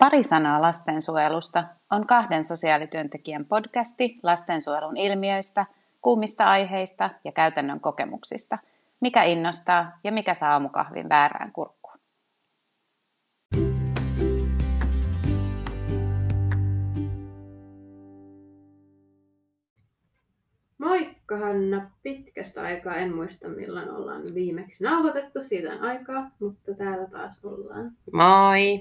Pari sanaa lastensuojelusta on kahden sosiaalityöntekijän podcasti lastensuojelun ilmiöistä, kuumista aiheista ja käytännön kokemuksista. Mikä innostaa ja mikä saa aamukahvin väärään kurkkuun. Moikka Hanna, pitkästä aikaa en muista milloin ollaan viimeksi nauhoitettu, siitä on aikaa, mutta täällä taas ollaan. Moi!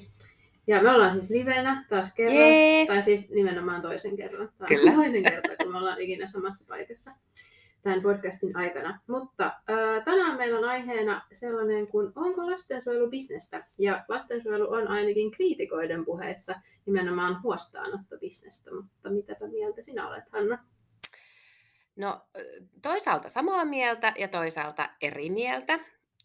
Ja me ollaan siis livenä taas kerran, Jee. tai siis nimenomaan toisen kerran. Tämä Kyllä. on toinen kerta, kun me ollaan ikinä samassa paikassa tämän podcastin aikana. Mutta ää, tänään meillä on aiheena sellainen kuin onko lastensuojelu bisnestä? Ja lastensuojelu on ainakin kriitikoiden puheessa nimenomaan huostaanottobisnestä, mutta mitäpä mieltä sinä olet, Hanna? No toisaalta samaa mieltä ja toisaalta eri mieltä.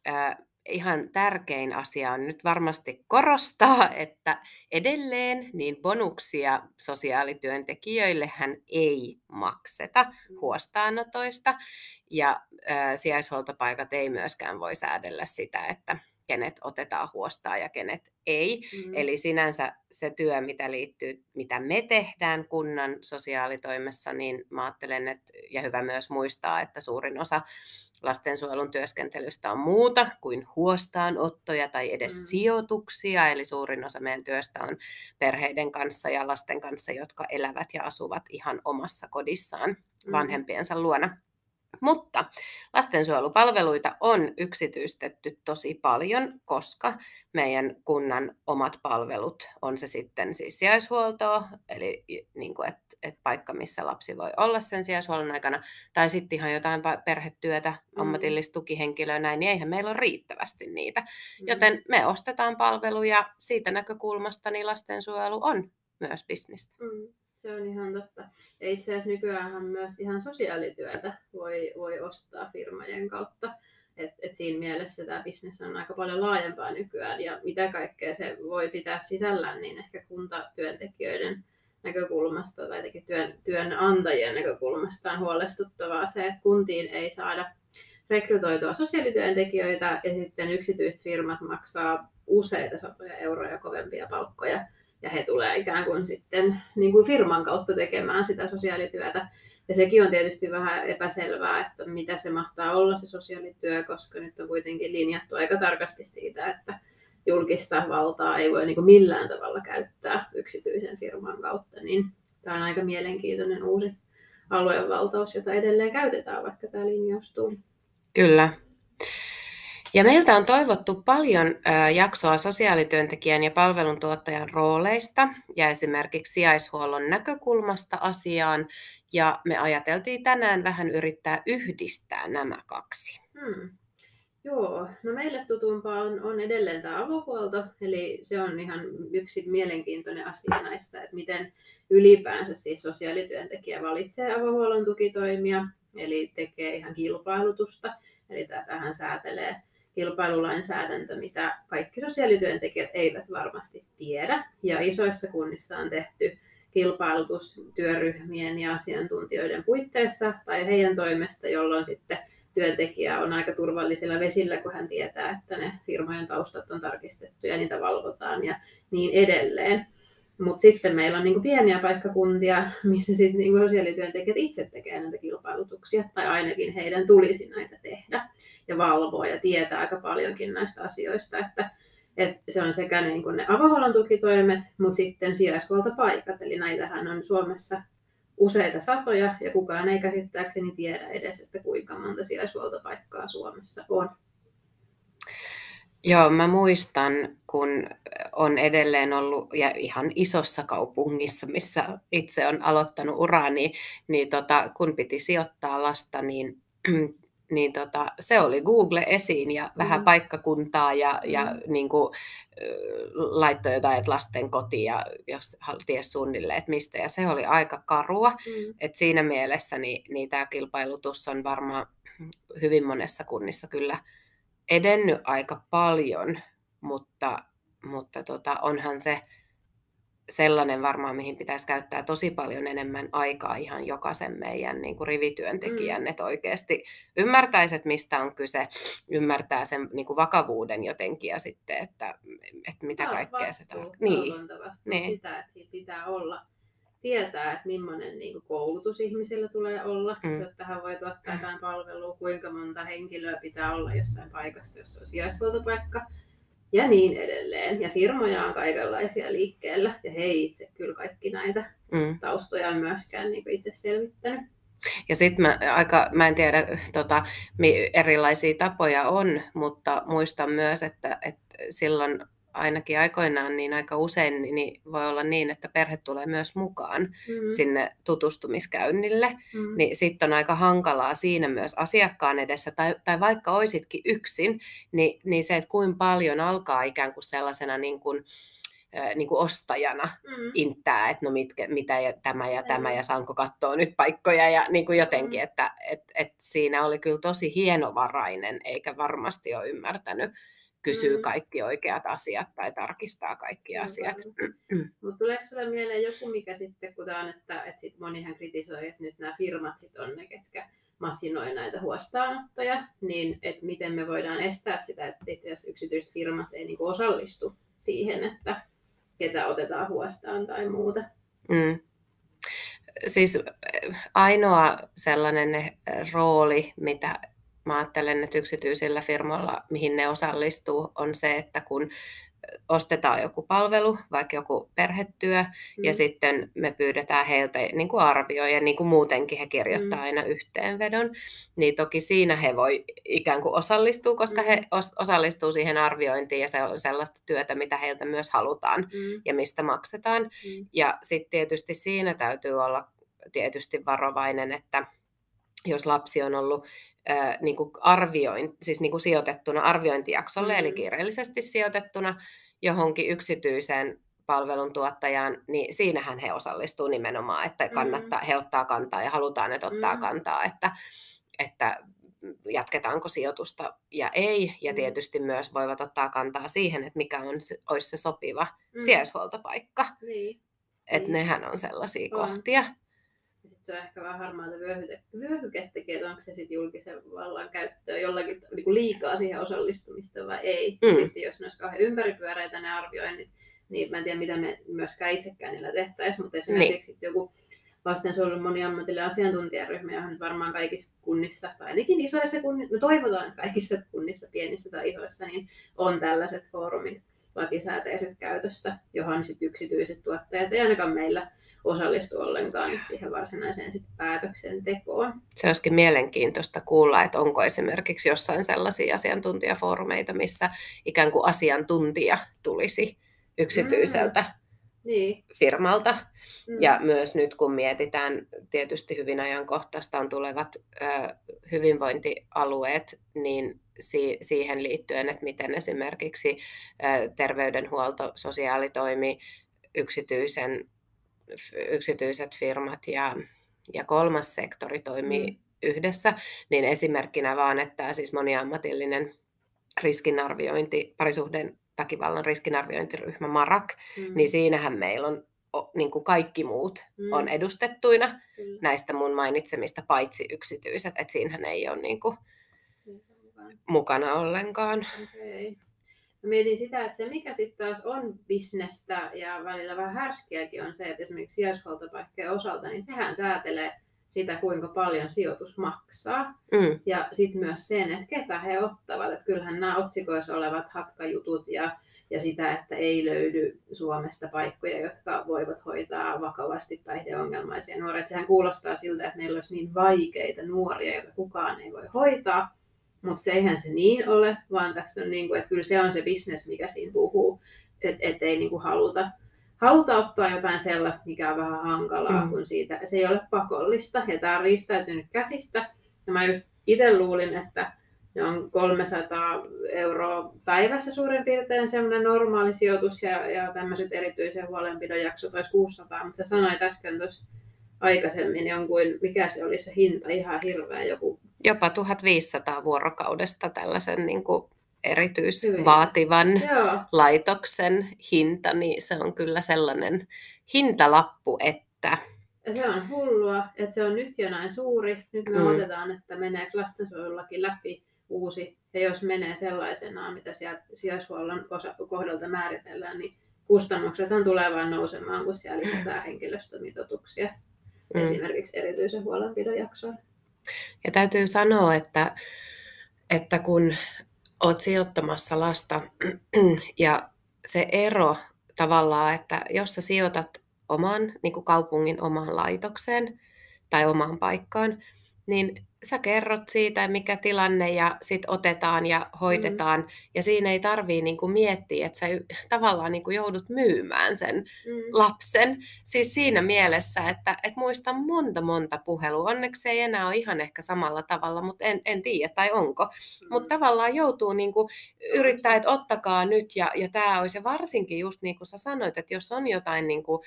Äh, ihan tärkein asia on nyt varmasti korostaa, että edelleen niin bonuksia sosiaalityöntekijöille hän ei makseta huostaanotoista ja äh, sijaishuoltopaikat ei myöskään voi säädellä sitä, että kenet otetaan huostaan ja kenet ei. Mm. Eli sinänsä se työ, mitä liittyy, mitä me tehdään kunnan sosiaalitoimessa, niin mä ajattelen, että, ja hyvä myös muistaa, että suurin osa lastensuojelun työskentelystä on muuta kuin huostaanottoja tai edes Mm. sijoituksia. Eli suurin osa meidän työstä on perheiden kanssa ja lasten kanssa, jotka elävät ja asuvat ihan omassa kodissaan Mm. vanhempiensa luona. Mutta lastensuojelupalveluita on yksityistetty tosi paljon, koska meidän kunnan omat palvelut on se sitten siis sijaishuoltoa, eli niin kuin, et, et paikka, missä lapsi voi olla sen sijaishuollon aikana, tai sitten ihan jotain perhetyötä, Mm. ammatillista tukihenkilöä, näin, niin eihän meillä ole riittävästi niitä. Mm. Joten me ostetaan palveluja siitä näkökulmasta, niin lastensuojelu on myös bisnistä. Mm, se on ihan totta. Ja itse asiassa nykyään myös ihan sosiaalityötä voi, voi ostaa firmojen kautta. Et, et siinä mielessä tämä bisnes on aika paljon laajempaa nykyään ja mitä kaikkea se voi pitää sisällään, niin ehkä kuntatyöntekijöiden näkökulmasta tai työn, työnantajien näkökulmasta on huolestuttavaa se, että kuntiin ei saada rekrytoitua sosiaalityöntekijöitä ja sitten yksityiset firmat maksaa useita satoja euroja kovempia palkkoja ja he tulee ikään kuin sitten niin kuin firman kautta tekemään sitä sosiaalityötä. Ja sekin on tietysti vähän epäselvää, että mitä se mahtaa olla se sosiaalityö, koska nyt on kuitenkin linjattu aika tarkasti siitä, että julkista valtaa ei voi niin kuin millään tavalla käyttää yksityisen firman kautta, niin tämä on aika mielenkiintoinen uusi aluevaltaus, jota edelleen käytetään, vaikka tämä linjaus tuli. Kyllä. Ja meiltä on toivottu paljon jaksoa sosiaalityöntekijän ja palveluntuottajan rooleista ja esimerkiksi sijaishuollon näkökulmasta asiaan. Ja me ajateltiin tänään vähän yrittää yhdistää nämä kaksi. Hmm. Joo, no meille tutumpaa on, on edelleen tämä avohuolto, eli se on ihan yksi mielenkiintoinen asia näissä, että miten ylipäänsä siis sosiaalityöntekijä valitsee avohuollon tukitoimia, eli tekee ihan kilpailutusta, eli tähän säätelee kilpailulainsäädäntö, mitä kaikki sosiaalityöntekijät eivät varmasti tiedä, ja isoissa kunnissa on tehty kilpailutus työryhmien ja asiantuntijoiden puitteissa tai heidän toimesta, jolloin sitten työntekijä on aika turvallisilla vesillä, kun hän tietää, että ne firmojen taustat on tarkistettu ja niitä valvotaan ja niin edelleen. Mutta sitten meillä on niinku pieniä paikkakuntia, missä sit niinku sosiaalityöntekijät itse tekevät näitä kilpailutuksia, tai ainakin heidän tulisi näitä tehdä ja valvoa ja tietää aika paljonkin näistä asioista, että, että se on sekä niinku ne avohuollon tukitoimet, mutta sitten sijaishuoltopaikat, eli näitähän on Suomessa useita satoja, ja kukaan ei käsittääkseni tiedä edes, että kuinka monta sijaishuoltopaikkaa Suomessa on. Joo, mä muistan, kun on edelleen ollut, ja ihan isossa kaupungissa, missä itse on aloittanut uraa, niin, niin tota, kun piti sijoittaa lasta, niin, niin tota, se oli Google esiin ja vähän Mm. paikkakuntaa ja, ja Mm. niin kuin, laittoi jotain että lasten kotiin, ja jos ties suunnilleen, että mistä, ja se oli aika karua. Mm. Et siinä mielessä niin, niin tämä kilpailutus on varmaan hyvin monessa kunnissa kyllä edennyt aika paljon, mutta, mutta tota, onhan se sellainen varmaan, mihin pitäisi käyttää tosi paljon enemmän aikaa ihan jokaisen meidän niin kuin rivityöntekijän, mm. että oikeasti ymmärtäisi, että mistä on kyse, ymmärtää sen niin kuin vakavuuden jotenkin ja sitten, että, että mitä kaikkea se tarkoittaa. Niin. niin. Sitä, että siinä pitää olla tietää, että millainen niin kuin koulutus ihmisillä tulee olla, mm. jotta hän voi tuottaa jotain palvelua, kuinka monta henkilöä pitää olla jossain paikassa, jos on sijaishuoltopaikka ja niin edelleen. Ja firmoja on kaikenlaisia liikkeellä ja he ei itse kyllä kaikki näitä mm. taustoja on myöskään niin itse selvittänyt. Ja sitten mä, aika, mä en tiedä, tota, erilaisia tapoja on, mutta muistan myös, että, että silloin ainakin aikoinaan niin aika usein niin voi olla niin, että perhe tulee myös mukaan mm. sinne tutustumiskäynnille, mm. niin sitten on aika hankalaa siinä myös asiakkaan edessä, tai, tai vaikka oisitkin yksin, niin, niin se, että kuinka paljon alkaa ikään kuin sellaisena niin kuin, niin kuin ostajana mm. inttää, että no mitkä, mitä ja tämä ja tämä ja saanko katsoa nyt paikkoja ja niin kuin jotenkin, mm. että et, et siinä oli kyllä tosi hienovarainen eikä varmasti ole ymmärtänyt kysyy mm. kaikki oikeat asiat tai tarkistaa kaikki mm, asiat. Mutta tuleeko sinulle mieleen joku, mikä sitten, kun on, että, että sit monihan kritisoi, että nyt nämä firmat sit on ne, ketkä massinoi näitä huostaanottoja, niin että miten me voidaan estää sitä, että itse asiassa yksityiset firmat ei niinku osallistu siihen, että ketä otetaan huostaan tai muuta. Mm. Siis ainoa sellainen rooli, mitä mä ajattelen, että yksityisillä firmoilla, mihin ne osallistuu, on se, että kun ostetaan joku palvelu, vaikka joku perhetyö, mm. ja sitten me pyydetään heiltä niin kuin arvioja, niin kuin muutenkin he kirjoittaa mm. aina yhteenvedon, niin toki siinä he voi ikään kuin osallistua, koska mm. he osallistuu siihen arviointiin, ja se on sellaista työtä, mitä heiltä myös halutaan, mm. ja mistä maksetaan. Mm. Ja sitten tietysti siinä täytyy olla tietysti varovainen, että jos lapsi on ollut niin kuin arvioin, siis niin kuin sijoitettuna arviointijaksolle, mm-hmm. eli kiireellisesti sijoitettuna johonkin yksityiseen palveluntuottajaan, niin siinähän he osallistuu nimenomaan, että kannattaa, mm-hmm. he ottaa kantaa ja halutaan, että ottaa mm-hmm. kantaa, että, että jatketaanko sijoitusta ja ei, ja mm. tietysti myös voivat ottaa kantaa siihen, että mikä on, olisi se sopiva mm. sijaishuoltopaikka. Niin. Että niin. nehän on sellaisia on. kohtia se on ehkä vähän harmaata vyöhykettäkin, että onko se sitten julkisen vallan käyttöä jollakin niin kuin liikaa siihen osallistumista vai ei. Mm. Sitten jos ne olisi kauhean ympäripyöreitä ne arvioinnit, niin mä en tiedä mitä me myöskään itsekään niillä tehtäisiin, mutta esimerkiksi niin. joku lastensuojelun moniammatillinen asiantuntijaryhmä, johon nyt varmaan kaikissa kunnissa, tai ainakin isoissa kunnissa, me toivotaan että kaikissa kunnissa, pienissä tai isoissa, niin on tällaiset foorumit lakisääteiset käytöstä, johon sitten yksityiset tuottajat ei ainakaan meillä osallistu ollenkaan siihen varsinaiseen sit päätöksentekoon. Se olisikin mielenkiintoista kuulla, että onko esimerkiksi jossain sellaisia asiantuntijafoorumeita, missä ikään kuin asiantuntija tulisi yksityiseltä mm. niin. firmalta. Mm. Ja myös nyt kun mietitään, tietysti hyvin ajankohtaista on tulevat ö, hyvinvointialueet, niin si- siihen liittyen, että miten esimerkiksi ö, terveydenhuolto, sosiaalitoimi, yksityisen yksityiset firmat ja, ja kolmas sektori toimii mm. yhdessä, niin esimerkkinä vaan, että siis moniammatillinen riskinarviointi, parisuhden väkivallan riskinarviointiryhmä MARAK, mm. niin siinähän meillä on niin kuin kaikki muut mm. on edustettuina mm. näistä mun mainitsemista, paitsi yksityiset, että siinähän ei ole niin kuin mukana ollenkaan. Okay. Mä mietin sitä, että se mikä sitten taas on bisnestä ja välillä vähän härskiäkin on se, että esimerkiksi sijaishuoltopaikkojen osalta, niin sehän säätelee sitä, kuinka paljon sijoitus maksaa. Mm. Ja sitten myös sen, että ketä he ottavat. Että kyllähän nämä otsikoissa olevat hatkajutut ja, ja sitä, että ei löydy Suomesta paikkoja, jotka voivat hoitaa vakavasti päihdeongelmaisia nuoria. sehän kuulostaa siltä, että meillä olisi niin vaikeita nuoria, joita kukaan ei voi hoitaa. Mutta se eihän se niin ole, vaan tässä on niin kuin, että kyllä se on se bisnes, mikä siinä puhuu, että et ei niin kuin haluta, haluta ottaa jotain sellaista, mikä on vähän hankalaa, mm. kun siitä se ei ole pakollista ja tämä on riistäytynyt käsistä. Ja mä just itse luulin, että ne on 300 euroa päivässä suurin piirtein semmoinen normaali sijoitus ja, ja tämmöiset erityisen huolenpidon jaksot olisi 600, mutta sä sanoit äsken tuossa aikaisemmin jonkun, mikä se oli se hinta, ihan hirveä joku jopa 1500 vuorokaudesta tällaisen niin kuin erityisvaativan Joo. laitoksen hinta, niin se on kyllä sellainen hintalappu, että Ja se on hullua, että se on nyt jo näin suuri. Nyt me Mm. otetaan, että menee lastensuojelullakin läpi uusi. Ja jos menee sellaisenaan, mitä sieltä sijaishuollon kohdalta määritellään, niin kustannuksethan tulee vain nousemaan, kun siellä lisätään henkilöstömitoituksia. mm. Esimerkiksi erityisen huolenpidon jaksoilla. Ja täytyy sanoa, että, että kun olet sijoittamassa lasta ja se ero tavallaan, että jos sä sijoitat oman niin kuin kaupungin omaan laitokseen tai omaan paikkaan, niin sä kerrot siitä, mikä tilanne ja sit otetaan ja hoidetaan. Mm. Ja siinä ei tarvii niin kuin miettiä, että sä tavallaan niin kuin joudut myymään sen Mm. lapsen. Siis siinä mielessä, että, että muistan monta monta puhelua. Onneksi ei enää ole ihan ehkä samalla tavalla, mutta en, en tiedä, tai onko. Mm. Mutta tavallaan joutuu niinku yrittää, että ottakaa nyt, ja, ja tämä olisi, ja varsinkin just niin kuin sä sanoit, että jos on jotain niinku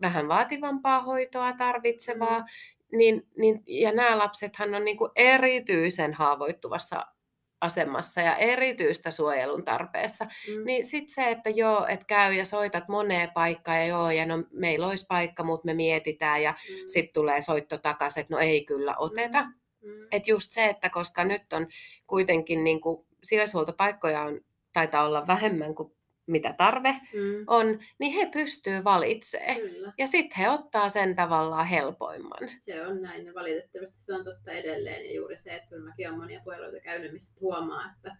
vähän vaativampaa hoitoa tarvitsevaa, Mm. Niin, niin, ja nämä lapsethan on niinku erityisen haavoittuvassa asemassa ja erityistä suojelun tarpeessa, Mm. niin sitten se, että joo, että käy ja soitat moneen paikkaan ja joo, ja no meillä olisi paikka, mutta me mietitään ja Mm. sitten tulee soitto takaisin, että no ei kyllä oteta. Mm. Että just se, että koska nyt on kuitenkin niin kuin sijaishuoltopaikkoja on, taitaa olla vähemmän kuin mitä tarve Mm. on, niin he pystyy valitsemaan. Kyllä. Ja sitten he ottaa sen tavallaan helpoimman. Se on näin ja valitettavasti se on totta edelleen. Ja juuri se, että kyllä mäkin olen monia puheluita käynyt, missä huomaa, että,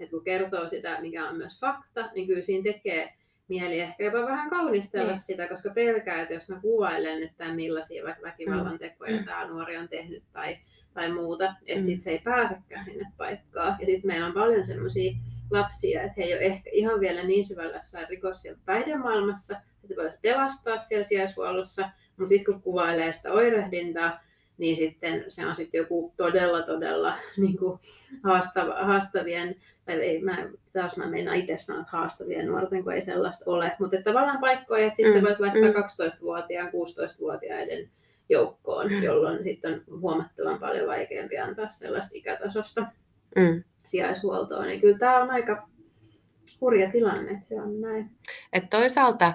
että kun kertoo sitä, mikä on myös fakta, niin kyllä siinä tekee mieli ehkä jopa vähän kaunistella Niin. sitä, koska pelkää, että jos mä kuvailen nyt tämän millaisia vaikka väkivallan tekoja Mm. tämä nuori on tehnyt tai, tai muuta, että Mm. sit se ei pääsekään sinne paikkaan. Ja sitten meillä on paljon semmoisia lapsia, että he ei ole ehkä ihan vielä niin syvällä jossain rikos- ja päihdemaailmassa, että voisi pelastaa siellä sijaishuollossa, mutta sitten kun kuvailee sitä oirehdintaa, niin sitten se on sitten joku todella, todella niin kuin haastava, haastavien, tai ei, mä, taas mä meinaan itse sanoa, että haastavien nuorten, kun ei sellaista ole, mutta että tavallaan paikkoja, että sitten Mm, voit laittaa mm. 12-vuotiaan, 16-vuotiaiden joukkoon, Mm. jolloin sitten on huomattavan paljon vaikeampi antaa sellaista ikätasosta Mm. Sijaishuoltoa, niin kyllä tämä on aika hurja tilanne, että se on näin. Et toisaalta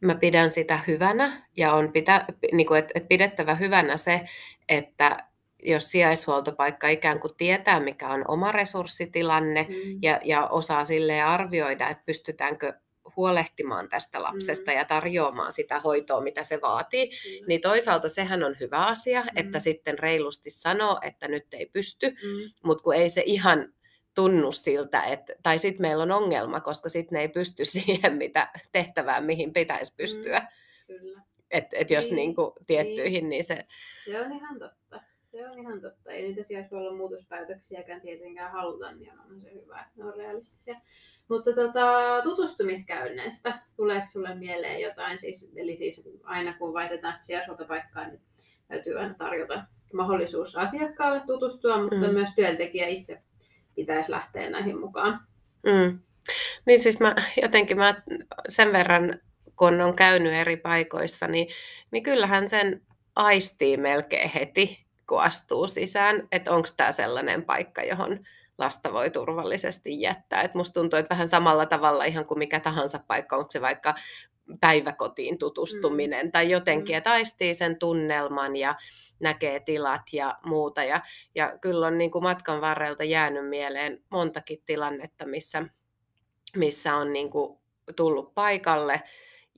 mä pidän sitä hyvänä ja on pitä, niin kuin, et, et pidettävä hyvänä se, että jos sijaishuoltopaikka ikään kuin tietää, mikä on oma resurssitilanne Mm. ja, ja osaa silleen arvioida, että pystytäänkö huolehtimaan tästä lapsesta Mm. ja tarjoamaan sitä hoitoa, mitä se vaatii, Kyllä. niin toisaalta sehän on hyvä asia, Mm. että sitten reilusti sanoo, että nyt ei pysty, Mm. mutta kun ei se ihan tunnu siltä, että, tai sitten meillä on ongelma, koska sitten ne ei pysty siihen mitä tehtävään, mihin pitäisi pystyä. Kyllä. Että et jos Niin, niinku tiettyihin, niin se... Se on ihan totta. Se on ihan totta. Ei niitä sijaishuollon muutospäätöksiäkään tietenkään haluta, niin on se hyvä, että ne on realistisia. Mutta tota, tutustumiskäynneistä, tuleeko sulle mieleen jotain? Siis, eli siis aina kun vaihdetaan sitä sijaishuoltopaikkaa, niin täytyy aina tarjota mahdollisuus asiakkaalle tutustua, mutta Mm. myös työntekijä itse pitäisi lähteä näihin mukaan. Mm. Niin siis mä jotenkin mä sen verran, kun on käynyt eri paikoissa, niin, niin kyllähän sen aistii melkein heti, kun astuu sisään, että onko tämä sellainen paikka, johon lasta voi turvallisesti jättää. Et musta tuntuu, että vähän samalla tavalla ihan kuin mikä tahansa paikka, onko se vaikka päiväkotiin tutustuminen mm. tai jotenkin, Mm. että aistii sen tunnelman ja näkee tilat ja muuta. Ja, ja kyllä on niin kuin matkan varrelta jäänyt mieleen montakin tilannetta, missä, missä on niin kuin tullut paikalle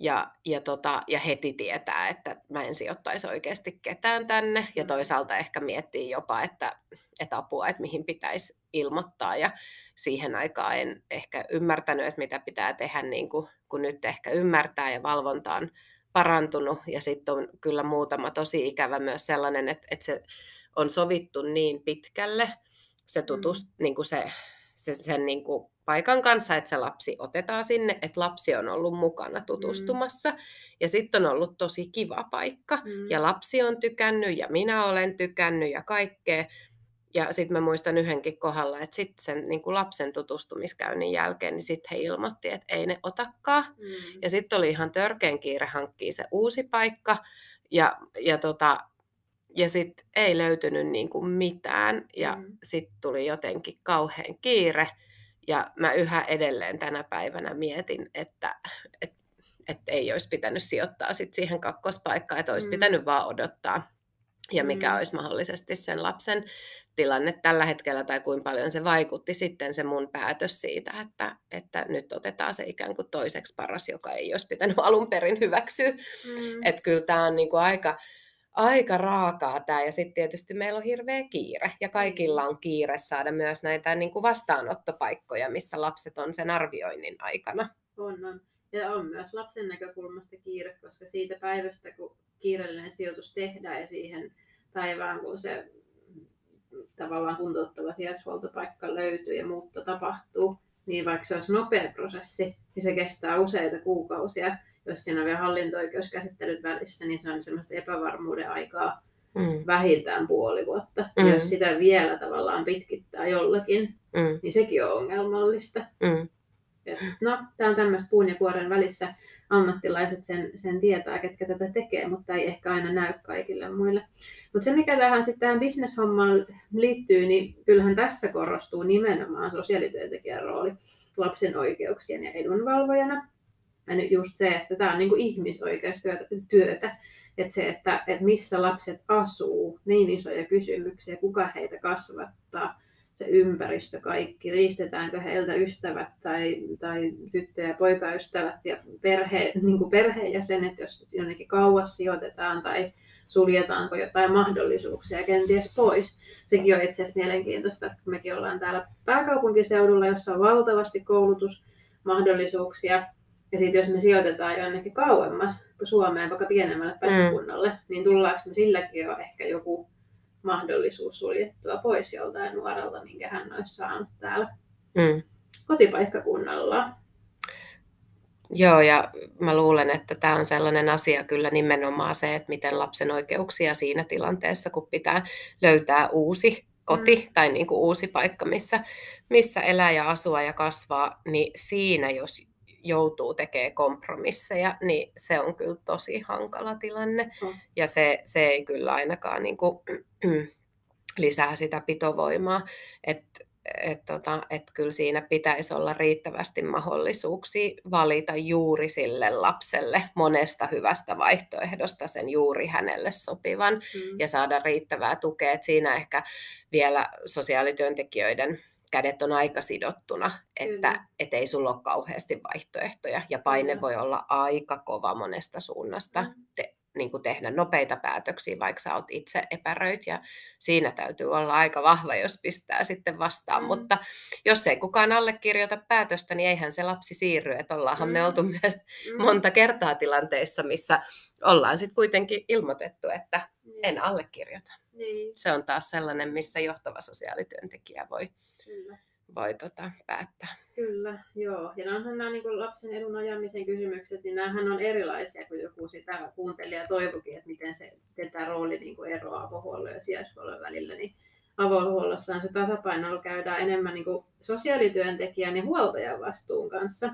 ja, ja, tota, ja heti tietää, että mä en sijoittaisi oikeasti ketään tänne. Ja Mm. toisaalta ehkä miettii jopa, että, että apua, että mihin pitäisi ilmoittaa. Ja siihen aikaan en ehkä ymmärtänyt, että mitä pitää tehdä, niin kuin, kun nyt ehkä ymmärtää ja valvonta on parantunut. Ja sitten on kyllä muutama tosi ikävä myös sellainen, että, että se on sovittu niin pitkälle se, tutust, mm. niin kuin se, se sen niin kuin paikan kanssa, että se lapsi otetaan sinne, että lapsi on ollut mukana tutustumassa. Mm. Ja sitten on ollut tosi kiva paikka. Mm. Ja lapsi on tykännyt ja minä olen tykännyt ja kaikkea. Ja sitten mä muistan yhdenkin kohdalla, että sitten sen niin kuin lapsen tutustumiskäynnin jälkeen, niin sitten he ilmoitti, että ei ne otakaan. Mm. Ja sitten oli ihan törkeän kiire hankkia se uusi paikka. Ja, ja, tota, ja sitten ei löytynyt niin kuin mitään. Ja Mm. sitten tuli jotenkin kauhean kiire. Ja mä yhä edelleen tänä päivänä mietin, että, että, että ei olisi pitänyt sijoittaa sit siihen kakkospaikkaan, että olisi mm. pitänyt vaan odottaa. Ja mikä mm. olisi mahdollisesti sen lapsen tilanne tällä hetkellä tai kuinka paljon se vaikutti sitten se mun päätös siitä, että, että nyt otetaan se ikään kuin toiseksi paras, joka ei olisi pitänyt alun perin hyväksyä. Mm. Että kyllä tämä on niinku aika, aika raakaa tämä ja sitten tietysti meillä on hirveä kiire ja kaikilla on kiire saada myös näitä niin kuin vastaanottopaikkoja, missä lapset on sen arvioinnin aikana. On, on. Ja on myös lapsen näkökulmasta kiire, koska siitä päivästä, kun kiireellinen sijoitus tehdään ja siihen päivään, kun se tavallaan kuntouttava sijaishuoltopaikka löytyy ja muutto tapahtuu, niin vaikka se olisi nopea prosessi, niin se kestää useita kuukausia. Jos siinä on vielä hallinto-oikeuskäsittelyt välissä, niin se on semmoista epävarmuuden aikaa mm. vähintään puoli vuotta. Mm. Ja jos sitä vielä tavallaan pitkittää jollakin, mm. niin sekin on ongelmallista. Mm. Et, no, tämä on tämmöistä puun ja kuoren välissä ammattilaiset sen, sen tietää, ketkä tätä tekee, mutta ei ehkä aina näy kaikille muille. Mutta se, mikä tähän sitten tähän bisneshommaan liittyy, niin kyllähän tässä korostuu nimenomaan sosiaalityöntekijän rooli lapsen oikeuksien ja edunvalvojana. Ja just se, että tämä on niin kuin ihmisoikeustyötä, työtä, että se, että, että missä lapset asuu, niin isoja kysymyksiä, kuka heitä kasvattaa, se ympäristö kaikki, riistetäänkö heiltä ystävät tai, tai tyttö- ja poikaystävät ja perhe, niin kuin perheenjäsenet, jos jonnekin kauas sijoitetaan tai suljetaanko jotain mahdollisuuksia kenties pois. Sekin on itse asiassa mielenkiintoista, että mekin ollaan täällä pääkaupunkiseudulla, jossa on valtavasti koulutusmahdollisuuksia, ja sitten jos me sijoitetaan jonnekin kauemmas Suomeen, vaikka pienemmälle paikkakunnalle, mm. niin tullaanko me silläkin jo ehkä joku mahdollisuus suljettua pois joltain nuorelta, minkä hän olisi saanut täällä mm. kotipaikkakunnalla. Joo, ja mä luulen, että tämä on sellainen asia kyllä nimenomaan se, että miten lapsen oikeuksia siinä tilanteessa, kun pitää löytää uusi koti mm. tai niin kuin uusi paikka, missä, missä elää ja asua ja kasvaa, niin siinä jos joutuu tekemään kompromisseja, niin se on kyllä tosi hankala tilanne. Mm. Ja se, se ei kyllä ainakaan niin kuin, lisää sitä pitovoimaa. Että et tota, et kyllä siinä pitäisi olla riittävästi mahdollisuuksia valita juuri sille lapselle monesta hyvästä vaihtoehdosta sen juuri hänelle sopivan mm. ja saada riittävää tukea. Et siinä ehkä vielä sosiaalityöntekijöiden kädet on aika sidottuna, että et ei sulla ole kauheasti vaihtoehtoja ja paine mm. voi olla aika kova monesta suunnasta. Mm. Te, niin kuin tehdä nopeita päätöksiä, vaikka sä oot itse epäröit, ja siinä täytyy olla aika vahva, jos pistää sitten vastaan. Mm. Mutta jos ei kukaan allekirjoita päätöstä, niin eihän se lapsi siirry. Että ollaanhan mm. me oltu myös mm. monta kertaa tilanteissa, missä ollaan sitten kuitenkin ilmoitettu, että mm. en allekirjoita. Niin. Se on taas sellainen, missä johtava sosiaalityöntekijä voi Kyllä voi tota, päättää. Kyllä, joo. Ja onhan nämä niin lapsen edun ajamisen kysymykset, niin nämähän on erilaisia kuin joku sitä kuuntelija toivokin, että miten se tämä rooli niin kuin eroaa avohuollon ja sijaishuollon välillä. Niin avohuollossa se tasapainoilu käydään enemmän niin kuin sosiaalityöntekijän ja huoltajan vastuun kanssa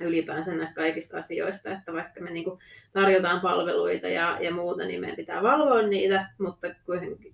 ylipäänsä näistä kaikista asioista, että vaikka me niin kuin tarjotaan palveluita ja, ja muuta, niin meidän pitää valvoa niitä, mutta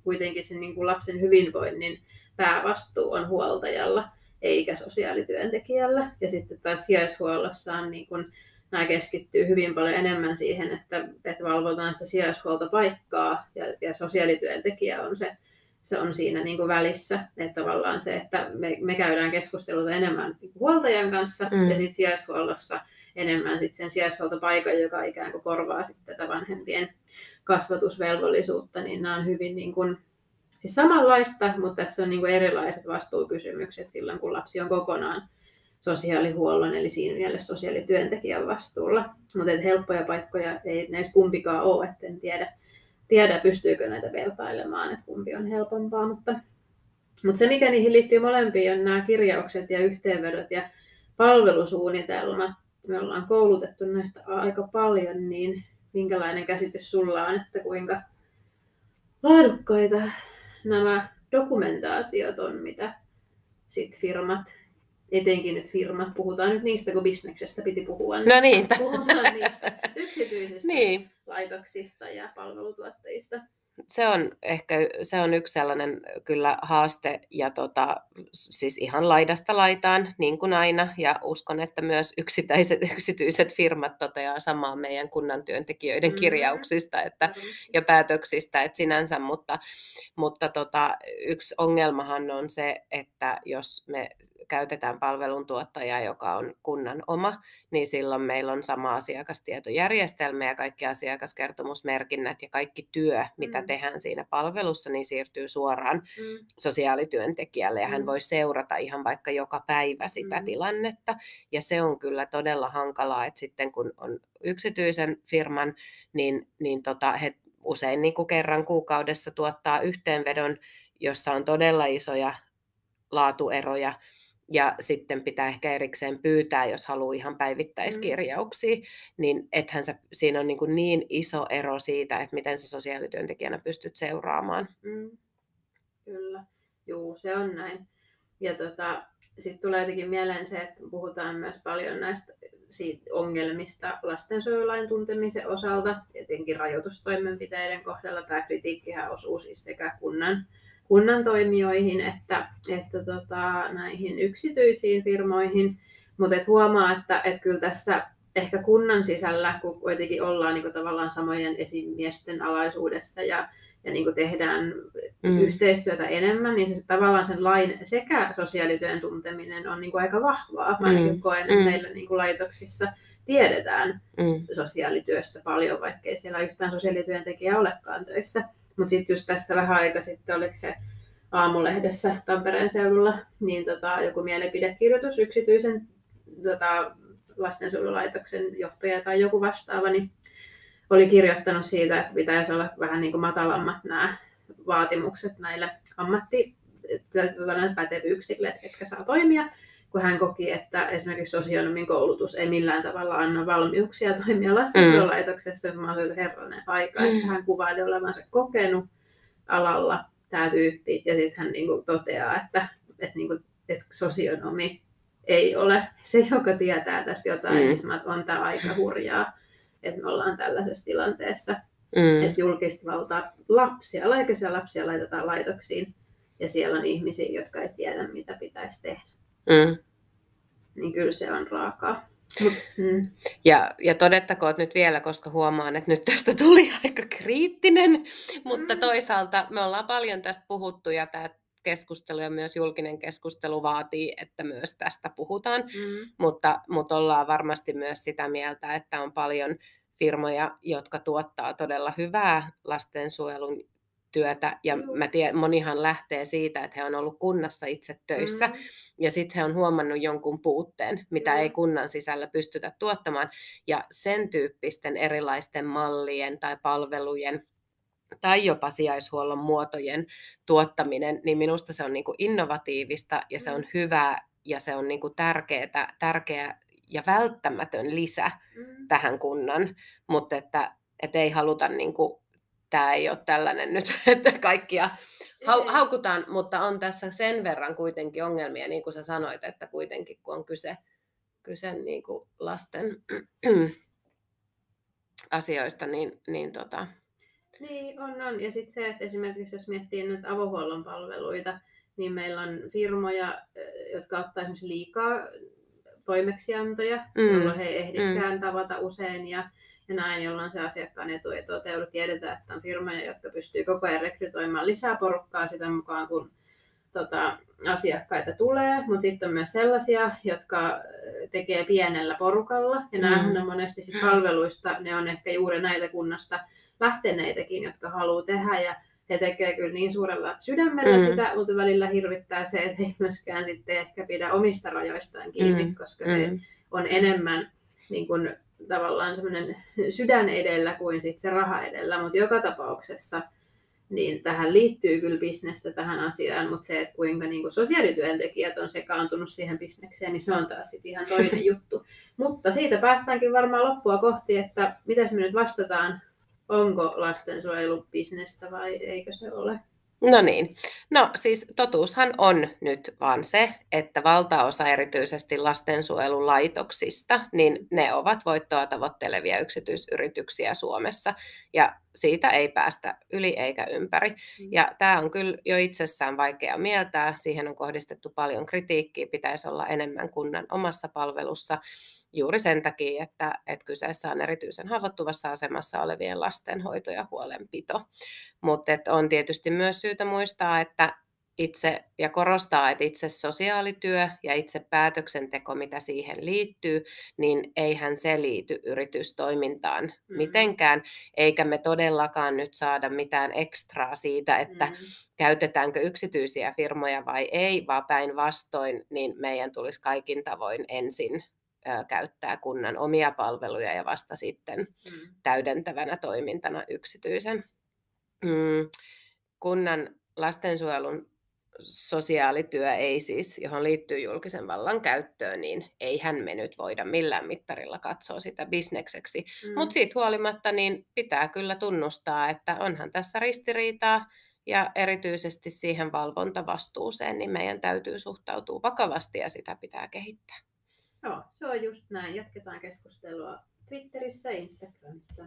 kuitenkin sen niin kuin lapsen hyvinvoinnin päävastuu on huoltajalla eikä sosiaalityöntekijällä. Ja sitten taas sijaishuollossa on niin kun, nämä keskittyy hyvin paljon enemmän siihen, että, että valvotaan sitä sijaishuoltopaikkaa ja, ja sosiaalityöntekijä on se, se on siinä niin kuin välissä. Että tavallaan se, että me, me käydään keskusteluta enemmän huoltajan kanssa mm. ja sitten sijaishuollossa enemmän sit sen sijaishuoltopaikan, joka ikään kuin korvaa sitten tätä vanhempien kasvatusvelvollisuutta, niin nämä on hyvin niin kuin siis samanlaista, mutta tässä on niin kuin erilaiset vastuukysymykset silloin, kun lapsi on kokonaan sosiaalihuollon, eli siinä mielessä sosiaalityöntekijän vastuulla. Mutta helppoja paikkoja ei näistä kumpikaan ole, että en tiedä, tiedä pystyykö näitä vertailemaan, että kumpi on helpompaa. Mutta, mutta se, mikä niihin liittyy molempiin, on nämä kirjaukset ja yhteenvedot ja palvelusuunnitelmat. Me ollaan koulutettu näistä aika paljon, niin minkälainen käsitys sulla on, että kuinka laadukkaita nämä dokumentaatiot on, mitä sit firmat, etenkin nyt firmat, puhutaan nyt niistä, kun bisneksestä piti puhua. Niin no niin. Puhutaan niistä yksityisistä niin. laitoksista ja palvelutuottajista. Se on ehkä se on yksi sellainen kyllä haaste ja tota, siis ihan laidasta laitaan niin kuin aina ja uskon, että myös yksittäiset, yksityiset firmat toteaa samaa meidän kunnan työntekijöiden mm-hmm. kirjauksista että, mm-hmm. ja päätöksistä, että sinänsä, mutta, mutta tota, yksi ongelmahan on se, että jos me käytetään palveluntuottajaa, joka on kunnan oma, niin silloin meillä on sama asiakastietojärjestelmä ja kaikki asiakaskertomusmerkinnät ja kaikki työ, mitä mm. tehdään siinä palvelussa, niin siirtyy suoraan mm. sosiaalityöntekijälle ja hän mm. voi seurata ihan vaikka joka päivä sitä mm. tilannetta. Ja se on kyllä todella hankalaa, että sitten kun on yksityisen firman, niin, niin tota, he usein niin kuin kerran kuukaudessa tuottaa yhteenvedon, jossa on todella isoja laatueroja, ja sitten pitää ehkä erikseen pyytää, jos haluaa ihan päivittäiskirjauksia, mm. niin ethän sä, siinä on niin, kuin niin iso ero siitä, että miten sä sosiaalityöntekijänä pystyt seuraamaan. Mm. Kyllä, juu, se on näin. Ja tota, sitten tulee jotenkin mieleen se, että puhutaan myös paljon näistä siitä ongelmista lastensuojelulain tuntemisen osalta, etenkin rajoitustoimenpiteiden kohdalla. Tämä kritiikkihän osuu siis sekä kunnan kunnan toimijoihin että, että tota, näihin yksityisiin firmoihin. Mutta et huomaa, että et kyllä tässä ehkä kunnan sisällä, kun kuitenkin ollaan niin tavallaan samojen esimiesten alaisuudessa ja, ja niin tehdään mm. yhteistyötä enemmän, niin se tavallaan sen lain sekä sosiaalityön tunteminen on niin aika vahvaa. Mä mm. koen, että mm. meillä niin laitoksissa tiedetään mm. sosiaalityöstä paljon, vaikkei siellä yhtään sosiaalityöntekijä olekaan töissä. Mutta sitten just tässä vähän aika sitten, oliko se aamulehdessä Tampereen seudulla, niin tota, joku mielipidekirjoitus yksityisen tota, lastensuojelulaitoksen johtaja tai joku vastaava, niin oli kirjoittanut siitä, että pitäisi olla vähän niin kuin matalammat nämä vaatimukset näille ammatti pätevyyksille, että saa toimia, kun hän koki, että esimerkiksi sosionomin koulutus ei millään tavalla anna valmiuksia toimia lastensuojelulaitoksessa, mm. vaan se herranen aika, mm. että hän kuvaili olevansa kokenut alalla tämä tyyppi, ja sitten hän niin kuin toteaa, että, että, niin kuin, että sosionomi ei ole se, joka tietää tästä jotain, mm. niin on tämä aika hurjaa, että me ollaan tällaisessa tilanteessa, mm. että julkista valtaa lapsia, laikaisia lapsia laitetaan laitoksiin, ja siellä on ihmisiä, jotka ei tiedä, mitä pitäisi tehdä. Mm. Niin kyllä se on raakaa. Mm. Ja, ja todettakoon nyt vielä, koska huomaan, että nyt tästä tuli aika kriittinen, mutta mm. toisaalta me ollaan paljon tästä puhuttu ja tämä keskustelu ja myös julkinen keskustelu vaatii, että myös tästä puhutaan, mm. mutta, mutta ollaan varmasti myös sitä mieltä, että on paljon firmoja, jotka tuottaa todella hyvää lastensuojelun työtä ja mä tiedän, monihan lähtee siitä, että he on ollut kunnassa itse töissä mm. ja sitten he on huomannut jonkun puutteen, mitä mm. ei kunnan sisällä pystytä tuottamaan ja sen tyyppisten erilaisten mallien tai palvelujen tai jopa sijaishuollon muotojen tuottaminen, niin minusta se on niin kuin innovatiivista ja se on mm. hyvää ja se on niin kuin tärkeää, tärkeä ja välttämätön lisä mm. tähän kunnan, mutta että, että ei haluta niin kuin tämä ei ole tällainen nyt, että kaikkia hau, haukutaan, mutta on tässä sen verran kuitenkin ongelmia, niin kuin sä sanoit, että kuitenkin kun on kyse, kyse niin kuin lasten asioista, niin, niin tota... Niin, on, on. Ja sitten se, että esimerkiksi jos miettii nyt avohuollon palveluita, niin meillä on firmoja, jotka ottaa esimerkiksi liikaa toimeksiantoja, mm. jolloin he ehdikään mm. tavata usein ja ja näin, jolloin se asiakkaan etu ei toteudu. Tiedetään, että on firmoja, jotka pystyy koko ajan rekrytoimaan lisää porukkaa sitä mukaan, kun tota, asiakkaita tulee, mutta sitten on myös sellaisia, jotka tekee pienellä porukalla, ja mm. on monesti sit palveluista, ne on ehkä juuri näitä kunnasta lähteneitäkin, jotka haluaa tehdä, ja he tekevät kyllä niin suurella sydämellä mm. sitä, mutta välillä hirvittää se, että ei myöskään sitten ehkä pidä omista rajoistaan kiinni, mm. koska se mm. on enemmän niin kuin tavallaan semmoinen sydän edellä kuin sit se raha edellä, mutta joka tapauksessa niin tähän liittyy kyllä bisnestä tähän asiaan, mutta se, että kuinka niin kuin sosiaalityöntekijät on sekaantunut siihen bisnekseen, niin se on taas sitten ihan toinen juttu. Mutta siitä päästäänkin varmaan loppua kohti, että miten me nyt vastataan, onko lastensuojelu bisnestä vai eikö se ole? No niin. No siis totuushan on nyt vaan se, että valtaosa erityisesti lastensuojelulaitoksista, niin ne ovat voittoa tavoittelevia yksityisyrityksiä Suomessa. Ja siitä ei päästä yli eikä ympäri. Mm. Ja tämä on kyllä jo itsessään vaikea mieltää. Siihen on kohdistettu paljon kritiikkiä, pitäisi olla enemmän kunnan omassa palvelussa juuri sen takia, että, että kyseessä on erityisen haavoittuvassa asemassa olevien lasten hoito ja huolenpito. Mutta on tietysti myös syytä muistaa, että itse ja korostaa, että itse sosiaalityö ja itse päätöksenteko, mitä siihen liittyy, niin eihän se liity yritystoimintaan mm. mitenkään, eikä me todellakaan nyt saada mitään ekstraa siitä, että mm. käytetäänkö yksityisiä firmoja vai ei, vaan päinvastoin, niin meidän tulisi kaikin tavoin ensin käyttää kunnan omia palveluja ja vasta sitten mm. täydentävänä toimintana yksityisen. Mm, kunnan lastensuojelun sosiaalityö ei siis, johon liittyy julkisen vallan käyttöön, niin eihän me nyt voida millään mittarilla katsoa sitä bisnekseksi. Mm. Mutta siitä huolimatta niin pitää kyllä tunnustaa, että onhan tässä ristiriitaa ja erityisesti siihen valvontavastuuseen, niin meidän täytyy suhtautua vakavasti ja sitä pitää kehittää. Joo, se on just näin. Jatketaan keskustelua Twitterissä ja Instagramissa.